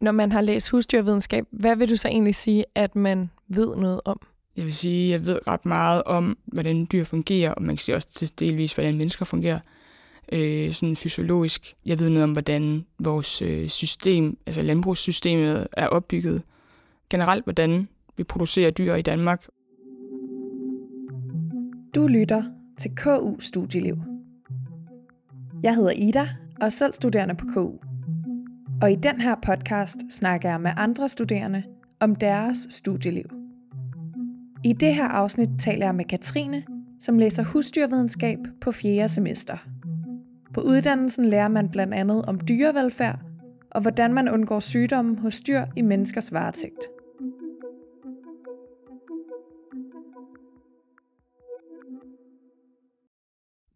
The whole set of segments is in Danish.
Når man har læst husdyrvidenskab, hvad vil du så egentlig sige, at man ved noget om? Jeg vil sige, at jeg ved ret meget om, hvordan dyr fungerer, og man kan sige også til delvis, hvordan mennesker fungerer øh, sådan fysiologisk. Jeg ved noget om, hvordan vores øh, system, altså landbrugssystemet, er opbygget. Generelt, hvordan vi producerer dyr i Danmark. Du lytter til KU Studieliv. Jeg hedder Ida og er selv studerende på KU. Og i den her podcast snakker jeg med andre studerende om deres studieliv. I det her afsnit taler jeg med Katrine, som læser husdyrvidenskab på 4. semester. På uddannelsen lærer man blandt andet om dyrevelfærd og hvordan man undgår sygdomme hos dyr i menneskers varetægt.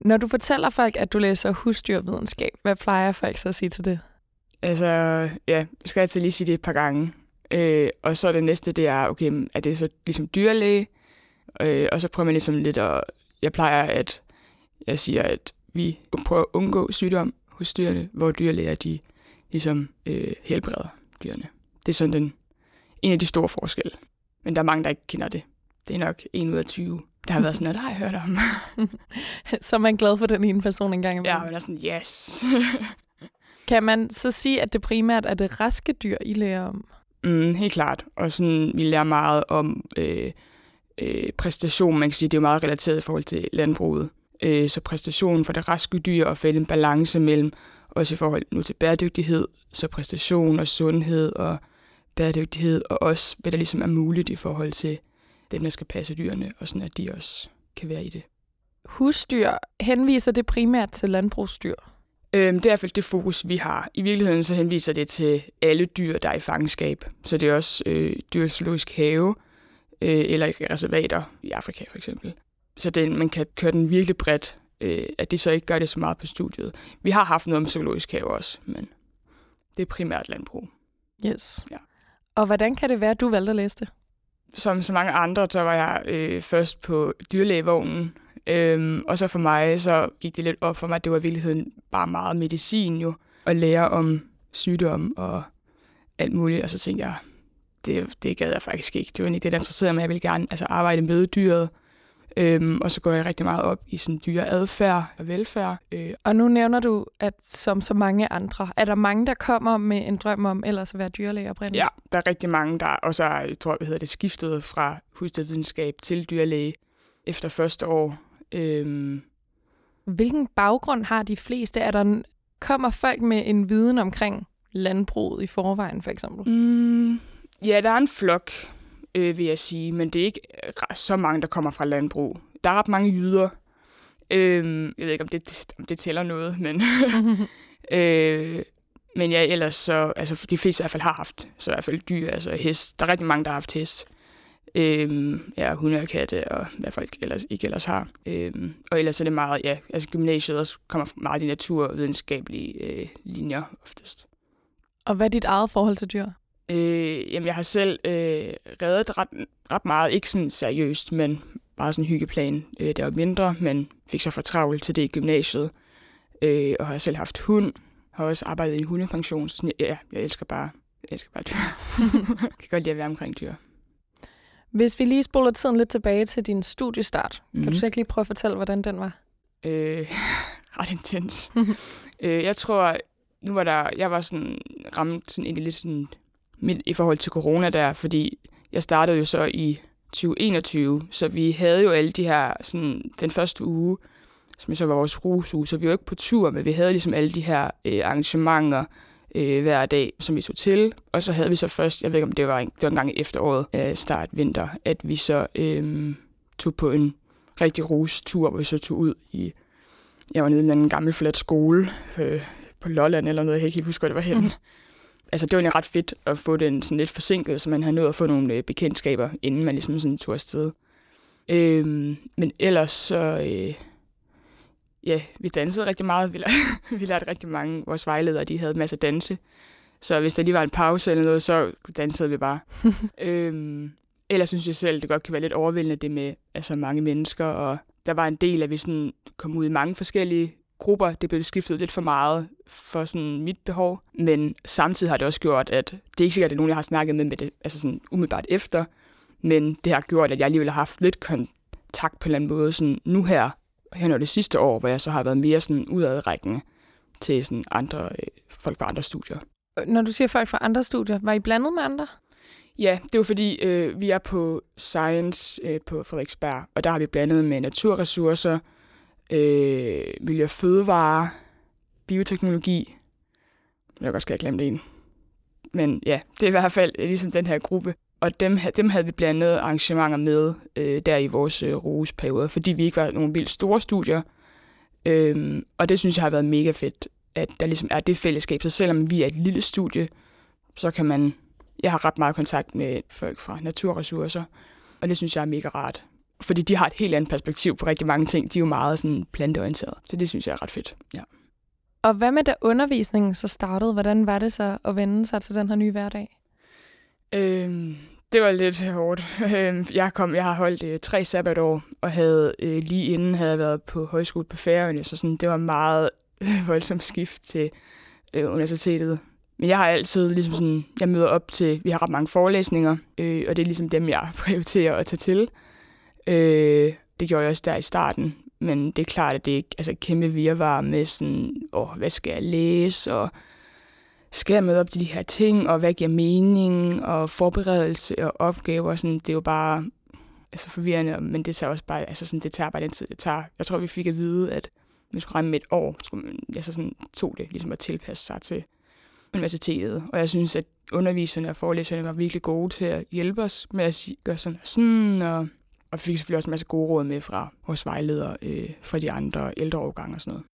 Når du fortæller folk, at du læser husdyrvidenskab, hvad plejer folk så at sige til det? Altså, ja, skal jeg til lige sige det et par gange. Øh, og så det næste, det er, okay, er det så ligesom dyrlæge? Øh, og så prøver man ligesom lidt at, jeg plejer at, jeg siger, at vi prøver at undgå sygdom hos dyrene, hvor dyrlæger, de ligesom øh, helbreder dyrene. Det er sådan den, en af de store forskelle. Men der er mange, der ikke kender det. Det er nok 1 ud af 20. Der har været sådan noget, der har jeg hørt om. så er man glad for den ene person engang imellem. Ja, men er sådan, yes. kan man så sige, at det primært er det raske dyr, I lærer om? Mm, helt klart. Og sådan, vi lærer meget om øh, øh, præstation. Man kan sige, det er jo meget relateret i forhold til landbruget. Øh, så præstationen for det raske dyr og finde en balance mellem, også i forhold nu til bæredygtighed, så præstation og sundhed og bæredygtighed, og også hvad der ligesom er muligt i forhold til dem, der skal passe dyrene, og sådan at de også kan være i det. Husdyr, henviser det primært til landbrugsdyr? Øhm, det er i hvert fald det fokus, vi har. I virkeligheden så henviser det til alle dyr, der er i fangenskab. Så det er også øh, dyrsologisk have, øh, eller reservater i Afrika for eksempel. Så den, man kan køre den virkelig bredt, øh, at det så ikke gør det så meget på studiet. Vi har haft noget om zoologisk have også, men det er primært landbrug. Yes. Ja. Og hvordan kan det være, at du valgte at læse det? Som så mange andre, så var jeg øh, først på dyrlægevognen, Øhm, og så for mig, så gik det lidt op for mig, at det var i virkeligheden bare meget medicin jo, at lære om sygdom og alt muligt. Og så tænkte jeg, det, det gad jeg faktisk ikke. Det var ikke det, der interesserede mig. Jeg ville gerne altså, arbejde med dyret. Øhm, og så går jeg rigtig meget op i sådan dyreadfærd og velfærd. Øh. Og nu nævner du, at som så mange andre, er der mange, der kommer med en drøm om ellers at være dyrlæge oprindeligt? Ja, der er rigtig mange, der også har, jeg tror, hvad hedder det, skiftet fra husdyrvidenskab til dyrlæge efter første år. Øhm. Hvilken baggrund har de fleste? Er der, kommer folk med en viden omkring landbruget i forvejen, for eksempel? Mm, ja, der er en flok, øh, vil jeg sige, men det er ikke så mange, der kommer fra landbrug. Der er ret mange jyder. Øh, jeg ved ikke, om det, om det tæller noget, men... øh, men ja, ellers så... Altså, de fleste i hvert fald har haft så i hvert fald dyr, altså hest. Der er rigtig mange, der har haft hest. Øh, ja, hunde og katte, og hvad folk ellers ikke ellers har. Øh, og ellers er det meget, ja, altså gymnasiet også kommer meget i naturvidenskabelige øh, linjer oftest. Og hvad er dit eget forhold til dyr? Øh, jamen, jeg har selv øh, reddet ret, ret meget, ikke sådan seriøst, men bare sådan en hyggeplan. Øh, det var mindre, men fik så for travlt til det i gymnasiet. Øh, og har selv haft hund. Har også arbejdet i en hundepension. Så ja, jeg elsker bare, jeg elsker bare dyr. jeg kan godt lide at være omkring dyr. Hvis vi lige spoler tiden lidt tilbage til din studiestart, mm. kan du mhm. så ikke lige prøve at fortælle, hvordan den var? Øh, ret intens. øh, jeg tror, nu var der, jeg var sådan ramt sådan egentlig lidt sådan midt i forhold til corona der, fordi jeg startede jo så i 2021, så vi havde jo alle de her, sådan den første uge, som så var vores rusuge, så vi var ikke på tur, men vi havde ligesom alle de her øh, arrangementer, øh, hver dag, som vi tog til. Og så havde vi så først, jeg ved ikke om det var en, det var en gang i efteråret, øh, start vinter, at vi så øh, tog på en rigtig rustur, hvor vi så tog ud i, jeg var nede i en gammel flat skole øh, på Lolland eller noget, jeg kan ikke huske, hvor det var henne. Mm. Altså, det var ret fedt at få den sådan lidt forsinket, så man havde nået at få nogle øh, bekendtskaber, inden man ligesom sådan tog afsted. Øh, men ellers så, øh, ja, vi dansede rigtig meget. Vi lærte, vi lærte rigtig mange. Vores vejledere, de havde en masse danse. Så hvis der lige var en pause eller noget, så dansede vi bare. øhm, ellers synes jeg selv, det godt kan være lidt overvældende det med altså mange mennesker. Og der var en del, at vi sådan kom ud i mange forskellige grupper, det blev skiftet lidt for meget for sådan mit behov, men samtidig har det også gjort, at det er ikke sikkert, at det er nogen, jeg har snakket med, med det, altså sådan umiddelbart efter, men det har gjort, at jeg alligevel har haft lidt kontakt på en eller anden måde, sådan nu her, hen over det sidste år, hvor jeg så har været mere sådan udadrækkende til sådan andre øh, folk fra andre studier. Når du siger folk fra andre studier, var I blandet med andre? Ja, det er jo fordi, øh, vi er på Science øh, på Frederiksberg, og der har vi blandet med naturressourcer, øh, miljø og fødevare, bioteknologi. Jeg kan godt skal have glemt en. Men ja, det er i hvert fald ligesom den her gruppe. Og dem, dem havde vi blandet arrangementer med øh, der i vores øh, roseperiode, fordi vi ikke var nogle vildt store studier. Øh, og det synes jeg har været mega fedt, at der ligesom er det fællesskab. Så selvom vi er et lille studie, så kan man... Jeg har ret meget kontakt med folk fra naturressourcer, og det synes jeg er mega rart. Fordi de har et helt andet perspektiv på rigtig mange ting. De er jo meget sådan planteorienterede, så det synes jeg er ret fedt. Ja. Og hvad med da undervisningen så startede? Hvordan var det så at vende sig til den her nye hverdag? Øhm, det var lidt hårdt. Øhm, jeg, kom, jeg har holdt øh, tre sabbatår, og havde øh, lige inden havde jeg været på højskole på Færøerne, så sådan, det var meget øh, voldsomt skift til øh, universitetet. Men jeg har altid ligesom sådan, jeg møder op til, vi har ret mange forelæsninger, øh, og det er ligesom dem, jeg prioriterer at tage til. Øh, det gjorde jeg også der i starten, men det er klart, at det er altså kæmpe virvar med sådan, åh, hvad skal jeg læse, og skal jeg møde op til de her ting, og hvad giver mening, og forberedelse og opgaver, sådan, det er jo bare altså forvirrende, men det tager også bare, altså sådan, det tager bare den tid, det tager. Jeg tror, vi fik at vide, at man skulle regne med et år, skulle man, altså sådan, tog det ligesom at tilpasse sig til universitetet. Og jeg synes, at underviserne og forelæserne var virkelig gode til at hjælpe os med at gøre sådan og sådan, og og fik selvfølgelig også en masse gode råd med fra vores vejledere øh, fra de andre ældre årgange og sådan noget.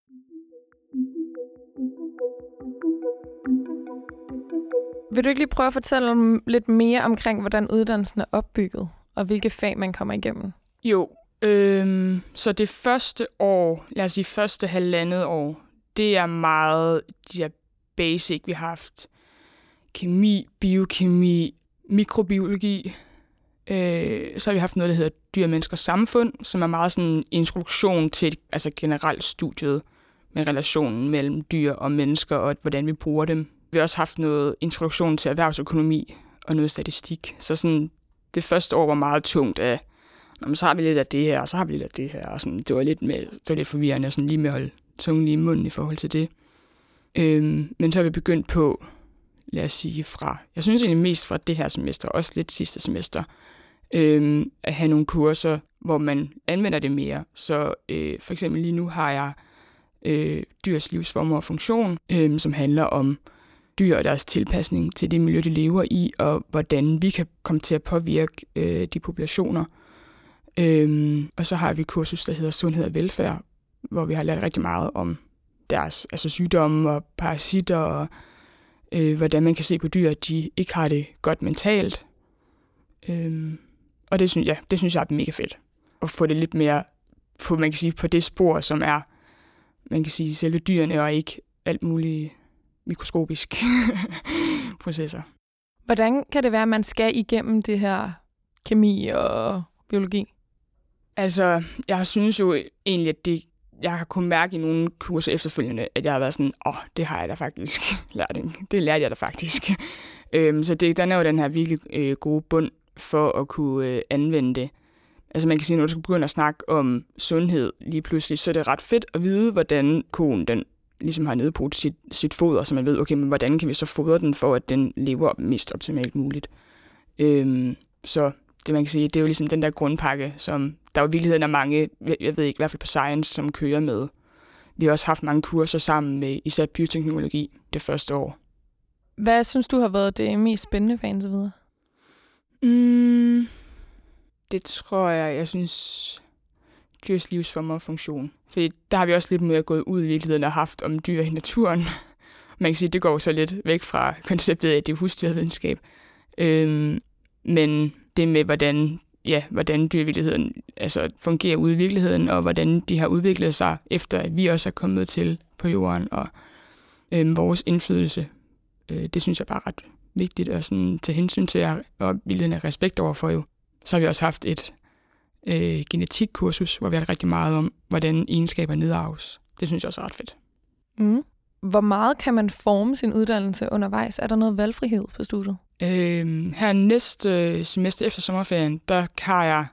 Vil du ikke lige prøve at fortælle lidt mere omkring, hvordan uddannelsen er opbygget, og hvilke fag man kommer igennem? Jo, øhm, så det første år, lad os sige første halvandet år, det er meget de her basic, vi har haft. Kemi, biokemi, mikrobiologi, Øh, så har vi haft noget, der hedder Dyr, Mennesker Samfund, som er meget sådan en introduktion til altså generelt studiet med relationen mellem dyr og mennesker, og hvordan vi bruger dem. Vi har også haft noget introduktion til erhvervsøkonomi og noget statistik. Så sådan, det første år var meget tungt af, Nå, så har vi lidt af det her, og så har vi lidt af det her. Og sådan, det var lidt, med, det var lidt forvirrende, sådan lige med at holde tungen lige i munden i forhold til det. Øhm, men så har vi begyndt på, lad os sige fra, jeg synes egentlig mest fra det her semester, også lidt sidste semester, øhm, at have nogle kurser, hvor man anvender det mere. Så øh, for eksempel lige nu har jeg øh, dyrs livsformer og funktion, øh, som handler om dyr og deres tilpasning til det miljø, de lever i, og hvordan vi kan komme til at påvirke øh, de populationer. Øhm, og så har vi kursus, der hedder Sundhed og Velfærd, hvor vi har lært rigtig meget om deres altså sygdomme og parasitter, og øh, hvordan man kan se på dyr, at de ikke har det godt mentalt. Øhm, og det synes, ja, det synes jeg er mega fedt. At få det lidt mere på, man kan sige, på det spor, som er, man kan sige, selve dyrene, og ikke alt muligt mikroskopisk processer. Hvordan kan det være, at man skal igennem det her kemi og biologi? Altså, jeg synes jo egentlig, at det, jeg har kunnet mærke i nogle kurser efterfølgende, at jeg har været sådan, åh, oh, det har jeg da faktisk lært. Det lærte jeg da faktisk. øhm, så det, den er jo den her virkelig øh, gode bund for at kunne øh, anvende det. Altså man kan sige, når du skal begynde at snakke om sundhed lige pludselig, så er det ret fedt at vide, hvordan konen den ligesom har nedbrudt sit, sit foder, så man ved, okay, men hvordan kan vi så fodre den, for at den lever mest optimalt muligt. Øhm, så det man kan sige, det er jo ligesom den der grundpakke, som der jo i virkeligheden er mange, jeg ved ikke, i hvert fald på Science, som kører med. Vi har også haft mange kurser sammen med især bioteknologi det første år. Hvad synes du har været det mest spændende for indtil videre? Mm, det tror jeg, jeg synes, dyrs livsformer og funktion. For der har vi også lidt mere gået ud i virkeligheden og haft om dyr i naturen. Man kan sige, det går så lidt væk fra konceptet af det husdyrvidenskab. Øhm, men det med, hvordan, ja, hvordan dyrvirkeligheden altså, fungerer ude i virkeligheden, og hvordan de har udviklet sig, efter at vi også er kommet til på jorden, og øhm, vores indflydelse, øh, det synes jeg bare er ret vigtigt at sådan tage hensyn til og vilden af respekt overfor jo. Så har vi også haft et øh, genetikkursus, hvor vi har rigtig meget om, hvordan egenskaber nedarves. det synes jeg også er ret fedt. Mm. Hvor meget kan man forme sin uddannelse undervejs? Er der noget valgfrihed på studiet? Øh, her næste semester efter sommerferien, der har jeg,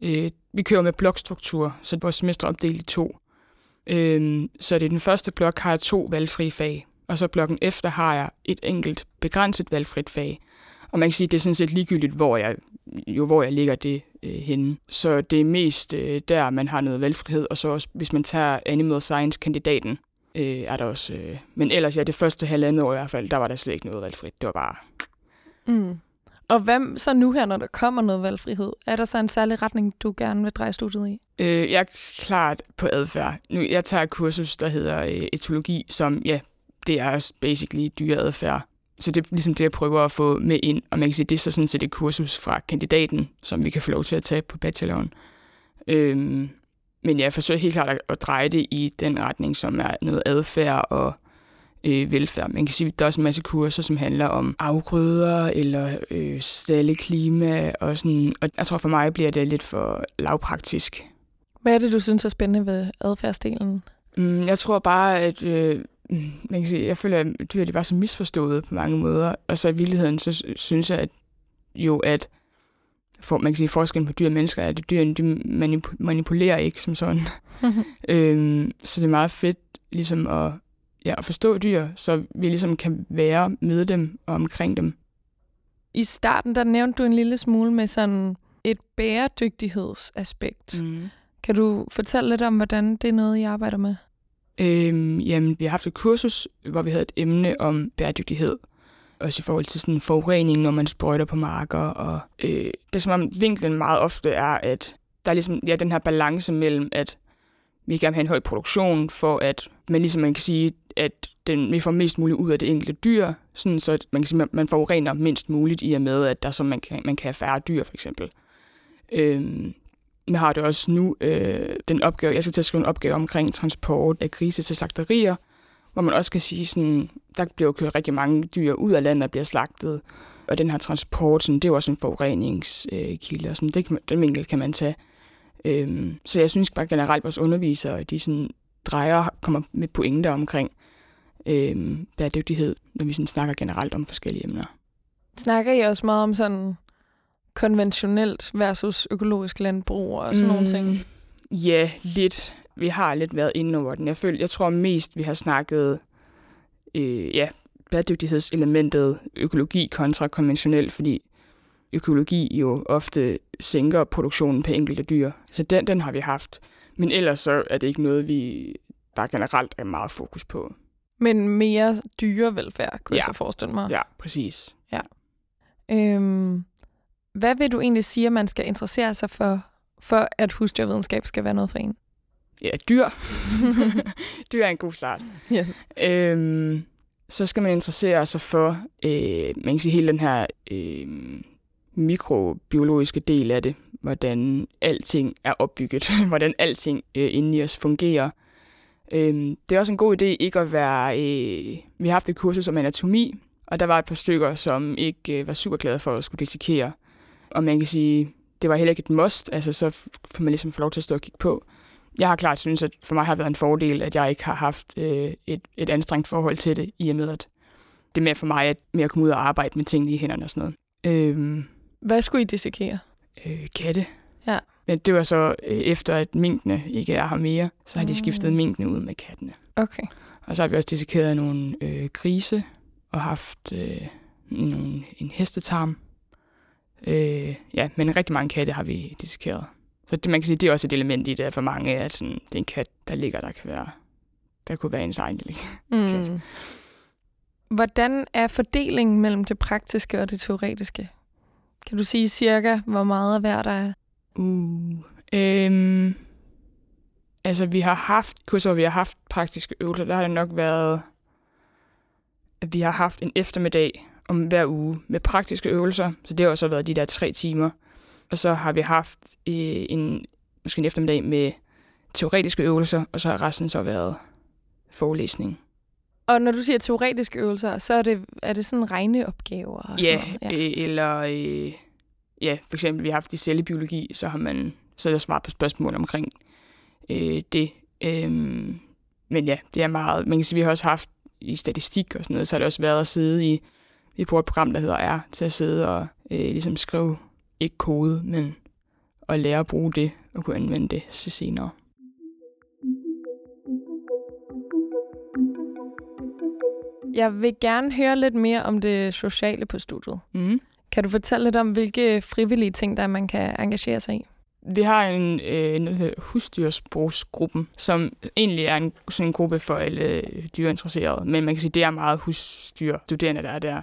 øh, vi kører med blokstruktur, så vores semester er opdelt i to. Øh, så det er den første blok, har jeg to valgfrie fag, og så blokken efter har jeg et enkelt begrænset valgfrit fag. Og man kan sige, at det er sådan set ligegyldigt, hvor jeg, jo, hvor jeg ligger det øh, henne. Så det er mest øh, der, man har noget valgfrihed, og så også, hvis man tager Animal Science-kandidaten, øh, er der også... Øh, men ellers, ja, det første halvandet år i hvert fald, der var der slet ikke noget valgfrit. Det var bare... Mm. Og hvad så nu her, når der kommer noget valgfrihed? Er der så en særlig retning, du gerne vil dreje studiet i? Øh, jeg er klart på adfærd. Nu, jeg tager et kursus, der hedder øh, etologi, som, ja, det er basically dyreadfærd. Så det er ligesom det, jeg prøver at få med ind. Og man kan sige, det er så sådan set et kursus fra kandidaten, som vi kan få lov til at tage på bacheloren. Øhm, men jeg forsøger helt klart at, dreje det i den retning, som er noget adfærd og øh, velfærd. Man kan sige, at der er også en masse kurser, som handler om afgrøder eller øh, stalleklima. Og, sådan, og jeg tror for mig bliver det lidt for lavpraktisk. Hvad er det, du synes er spændende ved adfærdsdelen? Mm, jeg tror bare, at øh, man kan sige, jeg føler, at dyr er bare så misforstået på mange måder. Og så i virkeligheden, så synes jeg at jo, at for, man kan sige, forskellen på dyr og mennesker er, at dyrene de manip- manipulerer ikke som sådan. øhm, så det er meget fedt ligesom at, ja, at forstå dyr, så vi ligesom kan være med dem og omkring dem. I starten, der nævnte du en lille smule med sådan et bæredygtighedsaspekt. Mm. Kan du fortælle lidt om, hvordan det er noget, I arbejder med? Øhm, jamen, vi har haft et kursus, hvor vi havde et emne om bæredygtighed. Også i forhold til sådan forurening, når man sprøjter på marker. Og, øh, det er som om vinklen meget ofte er, at der er ligesom ja, den her balance mellem, at vi gerne vil have en høj produktion, for at man ligesom man kan sige, at den, vi får mest muligt ud af det enkelte dyr, sådan så at man kan sige, at man forurener mindst muligt i og med, at der så man kan, man kan have færre dyr, for eksempel. Øhm, jeg har det også nu øh, den opgave, jeg skal til at skrive en opgave omkring transport af grise til slagterier, hvor man også kan sige, sådan, der bliver jo kørt rigtig mange dyr ud af landet og bliver slagtet, og den her transport, sådan, det er jo også en forureningskilde, og sådan, det kan, den vinkel kan man tage. Øhm, så jeg synes bare generelt, at vores undervisere, de sådan, drejer kommer med pointer omkring øhm, bæredygtighed, når vi sådan snakker generelt om forskellige emner. Snakker I også meget om sådan konventionelt versus økologisk landbrug og sådan mm, nogle ting? Ja, lidt. Vi har lidt været inde over den. Jeg, føler, jeg tror mest, vi har snakket øh, ja, bæredygtighedselementet økologi kontra konventionelt, fordi økologi jo ofte sænker produktionen på enkelte dyr. Så den, den har vi haft. Men ellers så er det ikke noget, vi der generelt er meget fokus på. Men mere dyrevelfærd, kunne ja. jeg så forestille mig. Ja, præcis. Ja. Øhm, hvad vil du egentlig sige, at man skal interessere sig for, for at husdyrvidenskab skal være noget for en? Ja, dyr. dyr er en god start. Yes. Øhm, så skal man interessere sig for, øh, man kan sige, hele den her øh, mikrobiologiske del af det, hvordan alting er opbygget, hvordan alting øh, inde i os fungerer. Øh, det er også en god idé ikke at være... Øh, vi har haft et kursus om anatomi, og der var et par stykker, som ikke øh, var super glade for at skulle dissekere. Og man kan sige, det var heller ikke et must, altså så får man ligesom få lov til at stå og kigge på. Jeg har klart synes, at for mig har været en fordel, at jeg ikke har haft øh, et, et anstrengt forhold til det, i og med, at det er mere for mig, at mere at komme ud og arbejde med tingene i hænderne og sådan noget. Øhm, Hvad skulle I dissekere? Øh, katte. Ja. Men det var så øh, efter, at minkene ikke er her mere, så har de skiftet mm. minkene ud med kattene. Okay. Og så har vi også dissekeret nogle øh, grise og haft øh, nogle, en hestetarm. Øh, ja, men rigtig mange katte har vi dissekeret. Så det, man kan sige, det er også et element i det for mange, at sådan, det er en kat, der ligger, der kan være, der kunne være en egen lille mm. kat. Hvordan er fordelingen mellem det praktiske og det teoretiske? Kan du sige cirka, hvor meget af hver der er? Uh, øhm, altså, vi har haft kurser, hvor vi har haft praktiske øvelser. Der har det nok været, at vi har haft en eftermiddag om hver uge med praktiske øvelser. Så det har også været de der tre timer. Og så har vi haft øh, en, måske en eftermiddag med teoretiske øvelser, og så har resten så været forelæsning. Og når du siger teoretiske øvelser, så er det, er det sådan regneopgaver? Og ja, sådan ja. Øh, eller øh, ja, for eksempel vi har haft i cellebiologi, så har man så er der svaret på spørgsmål omkring øh, det. Øh, men ja, det er meget, man kan sige, vi har også haft i statistik og sådan noget, så har det også været at sidde i, vi bruger et program, der hedder R, til at sidde og øh, ligesom skrive, ikke kode, men at lære at bruge det og kunne anvende det senere. Jeg vil gerne høre lidt mere om det sociale på studiet. Mm. Kan du fortælle lidt om, hvilke frivillige ting, der man kan engagere sig i? Vi har en øh, husdyrsbrugsgruppen, som egentlig er en, sådan en gruppe for alle dyreinteresserede, men man kan sige, det er meget husdyrstuderende, der er der.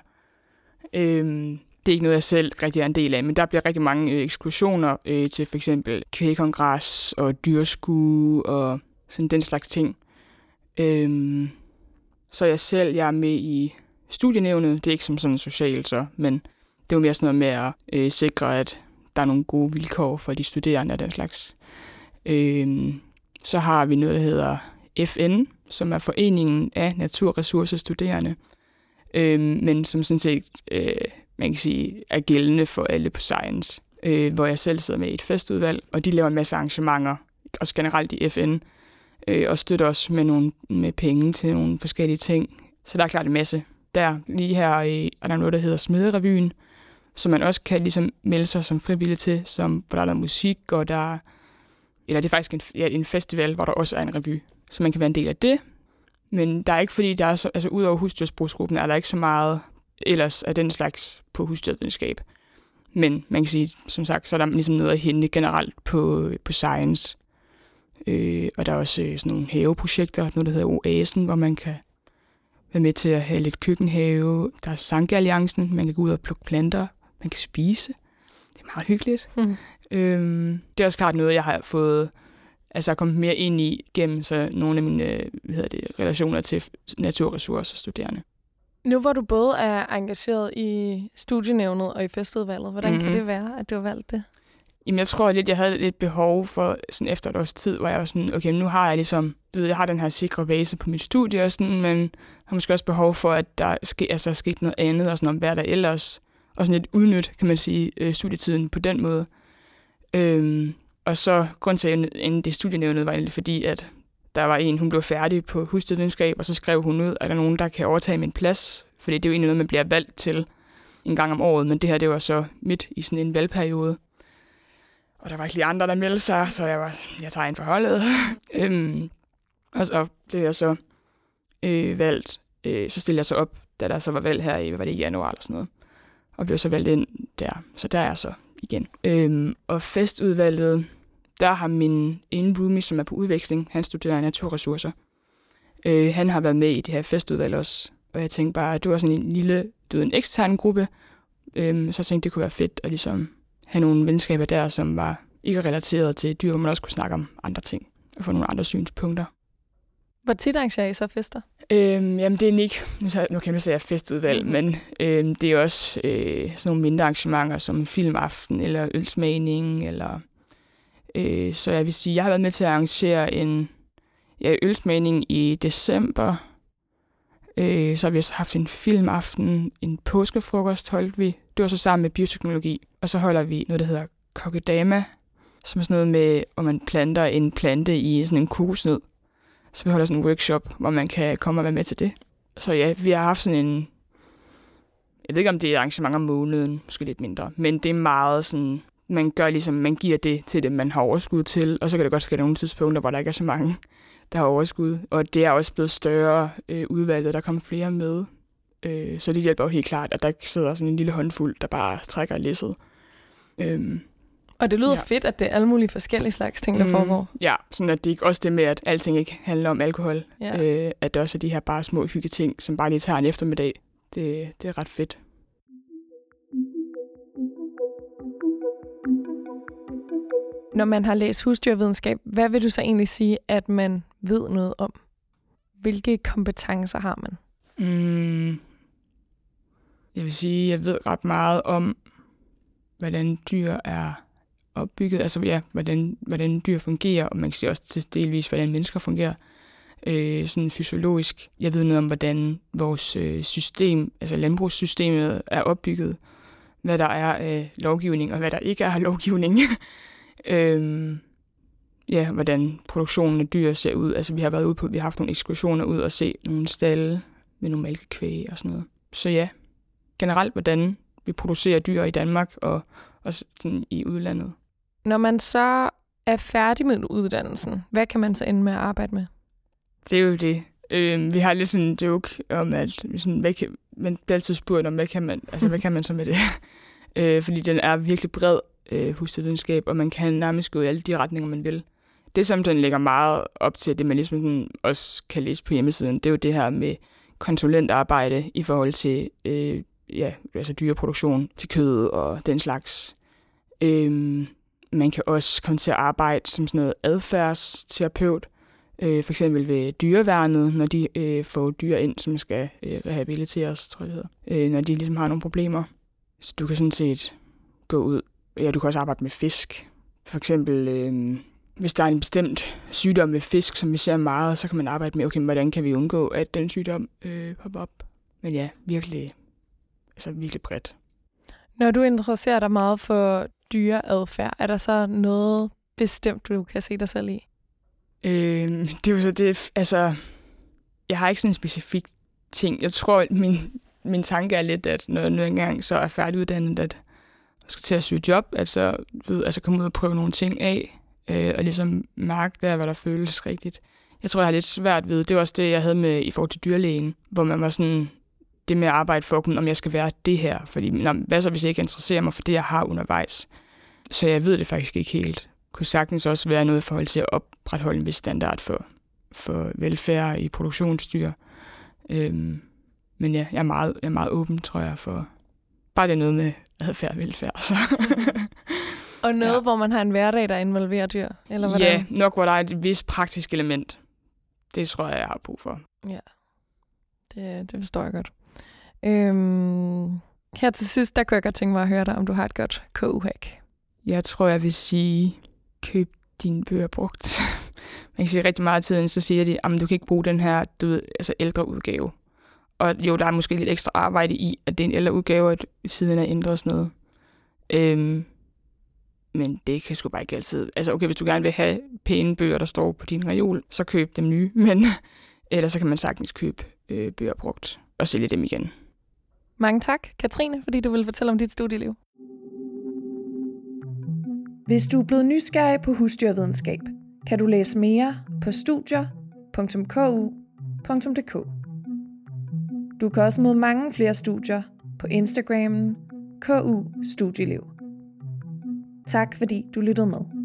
Øhm, det er ikke noget, jeg selv rigtig er en del af, men der bliver rigtig mange øh, ekskursioner øh, til for eksempel kvægkongres og dyrskue og sådan den slags ting. Øhm, så jeg selv, jeg er med i studienævnet. Det er ikke som sådan socialt så, men det er jo mere sådan noget med at øh, sikre, at der er nogle gode vilkår for de studerende og den slags. Øhm, så har vi noget, der hedder FN, som er Foreningen af Naturressourcestuderende, øh, men som sådan set, øh, man kan sige, er gældende for alle på Science, øh, hvor jeg selv sidder med i et festudvalg, og de laver en masse arrangementer, også generelt i FN, øh, og støtter os med, nogle, med penge til nogle forskellige ting. Så der er klart en masse. Der lige her i, er der noget, der hedder Smederevyen, som man også kan ligesom melde sig som frivillig til, som, hvor der er noget musik, og der eller det er faktisk en, ja, en festival, hvor der også er en revy, så man kan være en del af det. Men der er ikke, fordi der er så, altså ud over husdyrsbrugsgruppen, er der ikke så meget ellers af den slags på husdyrvidenskab. Men man kan sige, som sagt, så er der ligesom noget at hente generelt på, på science. Øh, og der er også øh, sådan nogle haveprojekter, noget der hedder Oasen, hvor man kan være med til at have lidt køkkenhave. Der er Sanke Alliancen, man kan gå ud og plukke planter, man kan spise. Det er meget hyggeligt. Mm. Øhm, det er også klart noget, jeg har fået altså kommet mere ind i gennem så nogle af mine hvad hedder det, relationer til naturressourcer studerende. Nu hvor du både er engageret i studienævnet og i festudvalget, hvordan mm-hmm. kan mhm. det være, at du har valgt det? Jamen, jeg tror lidt, jeg havde lidt behov for sådan efter et års tid, hvor jeg var sådan, okay, nu har jeg ligesom, du ved, jeg har den her sikre base på mit studie og sådan, men har måske også behov for, at der ske, altså, er sket noget andet, og sådan om hvad der ellers, og sådan lidt udnyt, kan man sige, øh, studietiden på den måde. Øhm, og så grund til, at jeg det studienævnet var egentlig fordi, at der var en, hun blev færdig på husstødvidenskab, og så skrev hun ud, at der er nogen, der kan overtage min plads, fordi det er jo egentlig noget, man bliver valgt til en gang om året, men det her, det var så midt i sådan en valgperiode. Og der var ikke lige andre, der meldte sig, så jeg var, jeg tager en forholdet. øhm, og så blev jeg så øh, valgt, øh, så stillede jeg så op, da der så var valg her i, hvad var det, i januar eller sådan noget. Og blev så valgt ind der. Så der er jeg så igen. Øhm, og festudvalget, der har min ene roomie, som er på udveksling, han studerer naturressourcer. Øh, han har været med i det her festudvalg også. Og jeg tænkte bare, at det var sådan en lille, du ved, en ekstern gruppe. Øhm, så jeg tænkte, det kunne være fedt at ligesom have nogle venskaber der, som var ikke relateret til dyr, men også kunne snakke om andre ting og få nogle andre synspunkter. Hvor tit arrangerer I så fester? Øhm, jamen, det er ikke, nu, nu kan man sige, festudvalg, mm. men øhm, det er også øh, sådan nogle mindre arrangementer, som filmaften, eller ølsmagning, eller... Øh, så jeg vil sige, jeg har været med til at arrangere en ja, ølsmagning i december. Øh, så har vi også haft en filmaften, en påskefrokost holdt vi. Det var så sammen med bioteknologi. Og så holder vi noget, der hedder kokedama, som er sådan noget med, hvor man planter en plante i sådan en kokosnød. Så vi holder sådan en workshop, hvor man kan komme og være med til det. Så ja, vi har haft sådan en... Jeg ved ikke, om det er arrangement om måneden, måske lidt mindre, men det er meget sådan... Man gør ligesom, man giver det til det, man har overskud til, og så kan det godt ske nogle tidspunkter, hvor der ikke er så mange, der har overskud. Og det er også blevet større øh, udvalget, der kommer flere med. Øh, så det hjælper jo helt klart, at der ikke sidder sådan en lille håndfuld, der bare trækker læsset. Øh, og det lyder ja. fedt, at det er alle mulige forskellige slags ting, der mm, foregår. Ja, sådan at det ikke også det med, at alting ikke handler om alkohol. Ja. Øh, at det også er de her bare små hyggeting, som bare lige tager en eftermiddag. Det, det er ret fedt. Når man har læst husdyrvidenskab, hvad vil du så egentlig sige, at man ved noget om? Hvilke kompetencer har man? Mm, jeg vil sige, at jeg ved ret meget om, hvordan dyr er opbygget, altså ja, hvordan, hvordan dyr fungerer, og man kan sige også til delvis, hvordan mennesker fungerer, øh, sådan fysiologisk. Jeg ved noget om, hvordan vores øh, system, altså landbrugssystemet er opbygget, hvad der er øh, lovgivning, og hvad der ikke er lovgivning. øh, ja, hvordan produktionen af dyr ser ud. Altså vi har været ude på, vi har haft nogle ekskursioner ud og se nogle stalle med nogle mælkekvæg og sådan noget. Så ja, generelt hvordan vi producerer dyr i Danmark og også sådan i udlandet. Når man så er færdig med uddannelsen, hvad kan man så ende med at arbejde med? Det er jo det. Øh, vi har lidt sådan en joke om, at sådan, hvad kan, man bliver altid spurgt om, hvad kan man, altså, hvad kan man så med det? øh, fordi den er virkelig bred, øh, husvidenskab, og man kan nærmest gå i alle de retninger, man vil. Det, som den lægger meget op til, det man ligesom sådan også kan læse på hjemmesiden, det er jo det her med konsulentarbejde i forhold til øh, ja, altså dyreproduktion til kød og den slags. Øhm, man kan også komme til at arbejde som sådan noget adfærdsterapeut, øh, for eksempel ved dyreværnet, når de øh, får dyr ind, som skal øh, rehabiliteres, tror jeg det hedder, øh, når de ligesom har nogle problemer. Så du kan sådan set gå ud, ja, du kan også arbejde med fisk. For eksempel, øh, hvis der er en bestemt sygdom med fisk, som vi ser meget, så kan man arbejde med, okay, hvordan kan vi undgå, at den sygdom øh, popper op. Men ja, virkelig, altså virkelig bredt. Når du interesserer dig meget for dyreadfærd, er der så noget bestemt, du kan se dig selv i? Øh, det er jo så det, altså, jeg har ikke sådan en specifik ting. Jeg tror, min, min tanke er lidt, at når jeg nu engang så er færdiguddannet, at skal til at søge job, altså, ved, altså komme ud og prøve nogle ting af, øh, og ligesom mærke der, hvad der føles rigtigt. Jeg tror, jeg har lidt svært ved, det var også det, jeg havde med i forhold til dyrlægen, hvor man var sådan, det med at arbejde for, om jeg skal være det her, fordi nå, hvad så, hvis jeg ikke interesserer mig for det, jeg har undervejs? Så jeg ved det faktisk ikke helt. Kunne sagtens også være noget i forhold til at opretholde en vis standard for, for velfærd i produktionsdyr. Øhm, men ja, jeg er, meget, jeg er meget åben, tror jeg, for bare det noget med adfærd og velfærd. Så. og noget, ja. hvor man har en hverdag, der involverer dyr? Eller hvordan? Ja, nok hvor der er et vis praktisk element. Det tror jeg, jeg har brug for. Ja, det, det forstår jeg godt. Øhm, her til sidst, der kunne jeg godt tænke mig at høre dig, om du har et godt KU-hack. Jeg tror, jeg vil sige, køb dine bøger brugt. Man kan sige rigtig meget af tiden, så siger de, at du kan ikke bruge den her du ved, altså ældre udgave. Og jo, der er måske lidt ekstra arbejde i, at det er en ældre udgave, at siden er ændret og sådan noget. Øhm, men det kan sgu bare ikke altid. Altså okay, hvis du gerne vil have pæne bøger, der står på din reol, så køb dem nye. Men ellers så kan man sagtens købe øh, bøger brugt og sælge dem igen. Mange tak, Katrine, fordi du vil fortælle om dit studieliv. Hvis du er blevet nysgerrig på husdyrvidenskab, kan du læse mere på studier.ku.dk. Du kan også møde mange flere studier på Instagramen KU Studieliv. Tak fordi du lyttede med.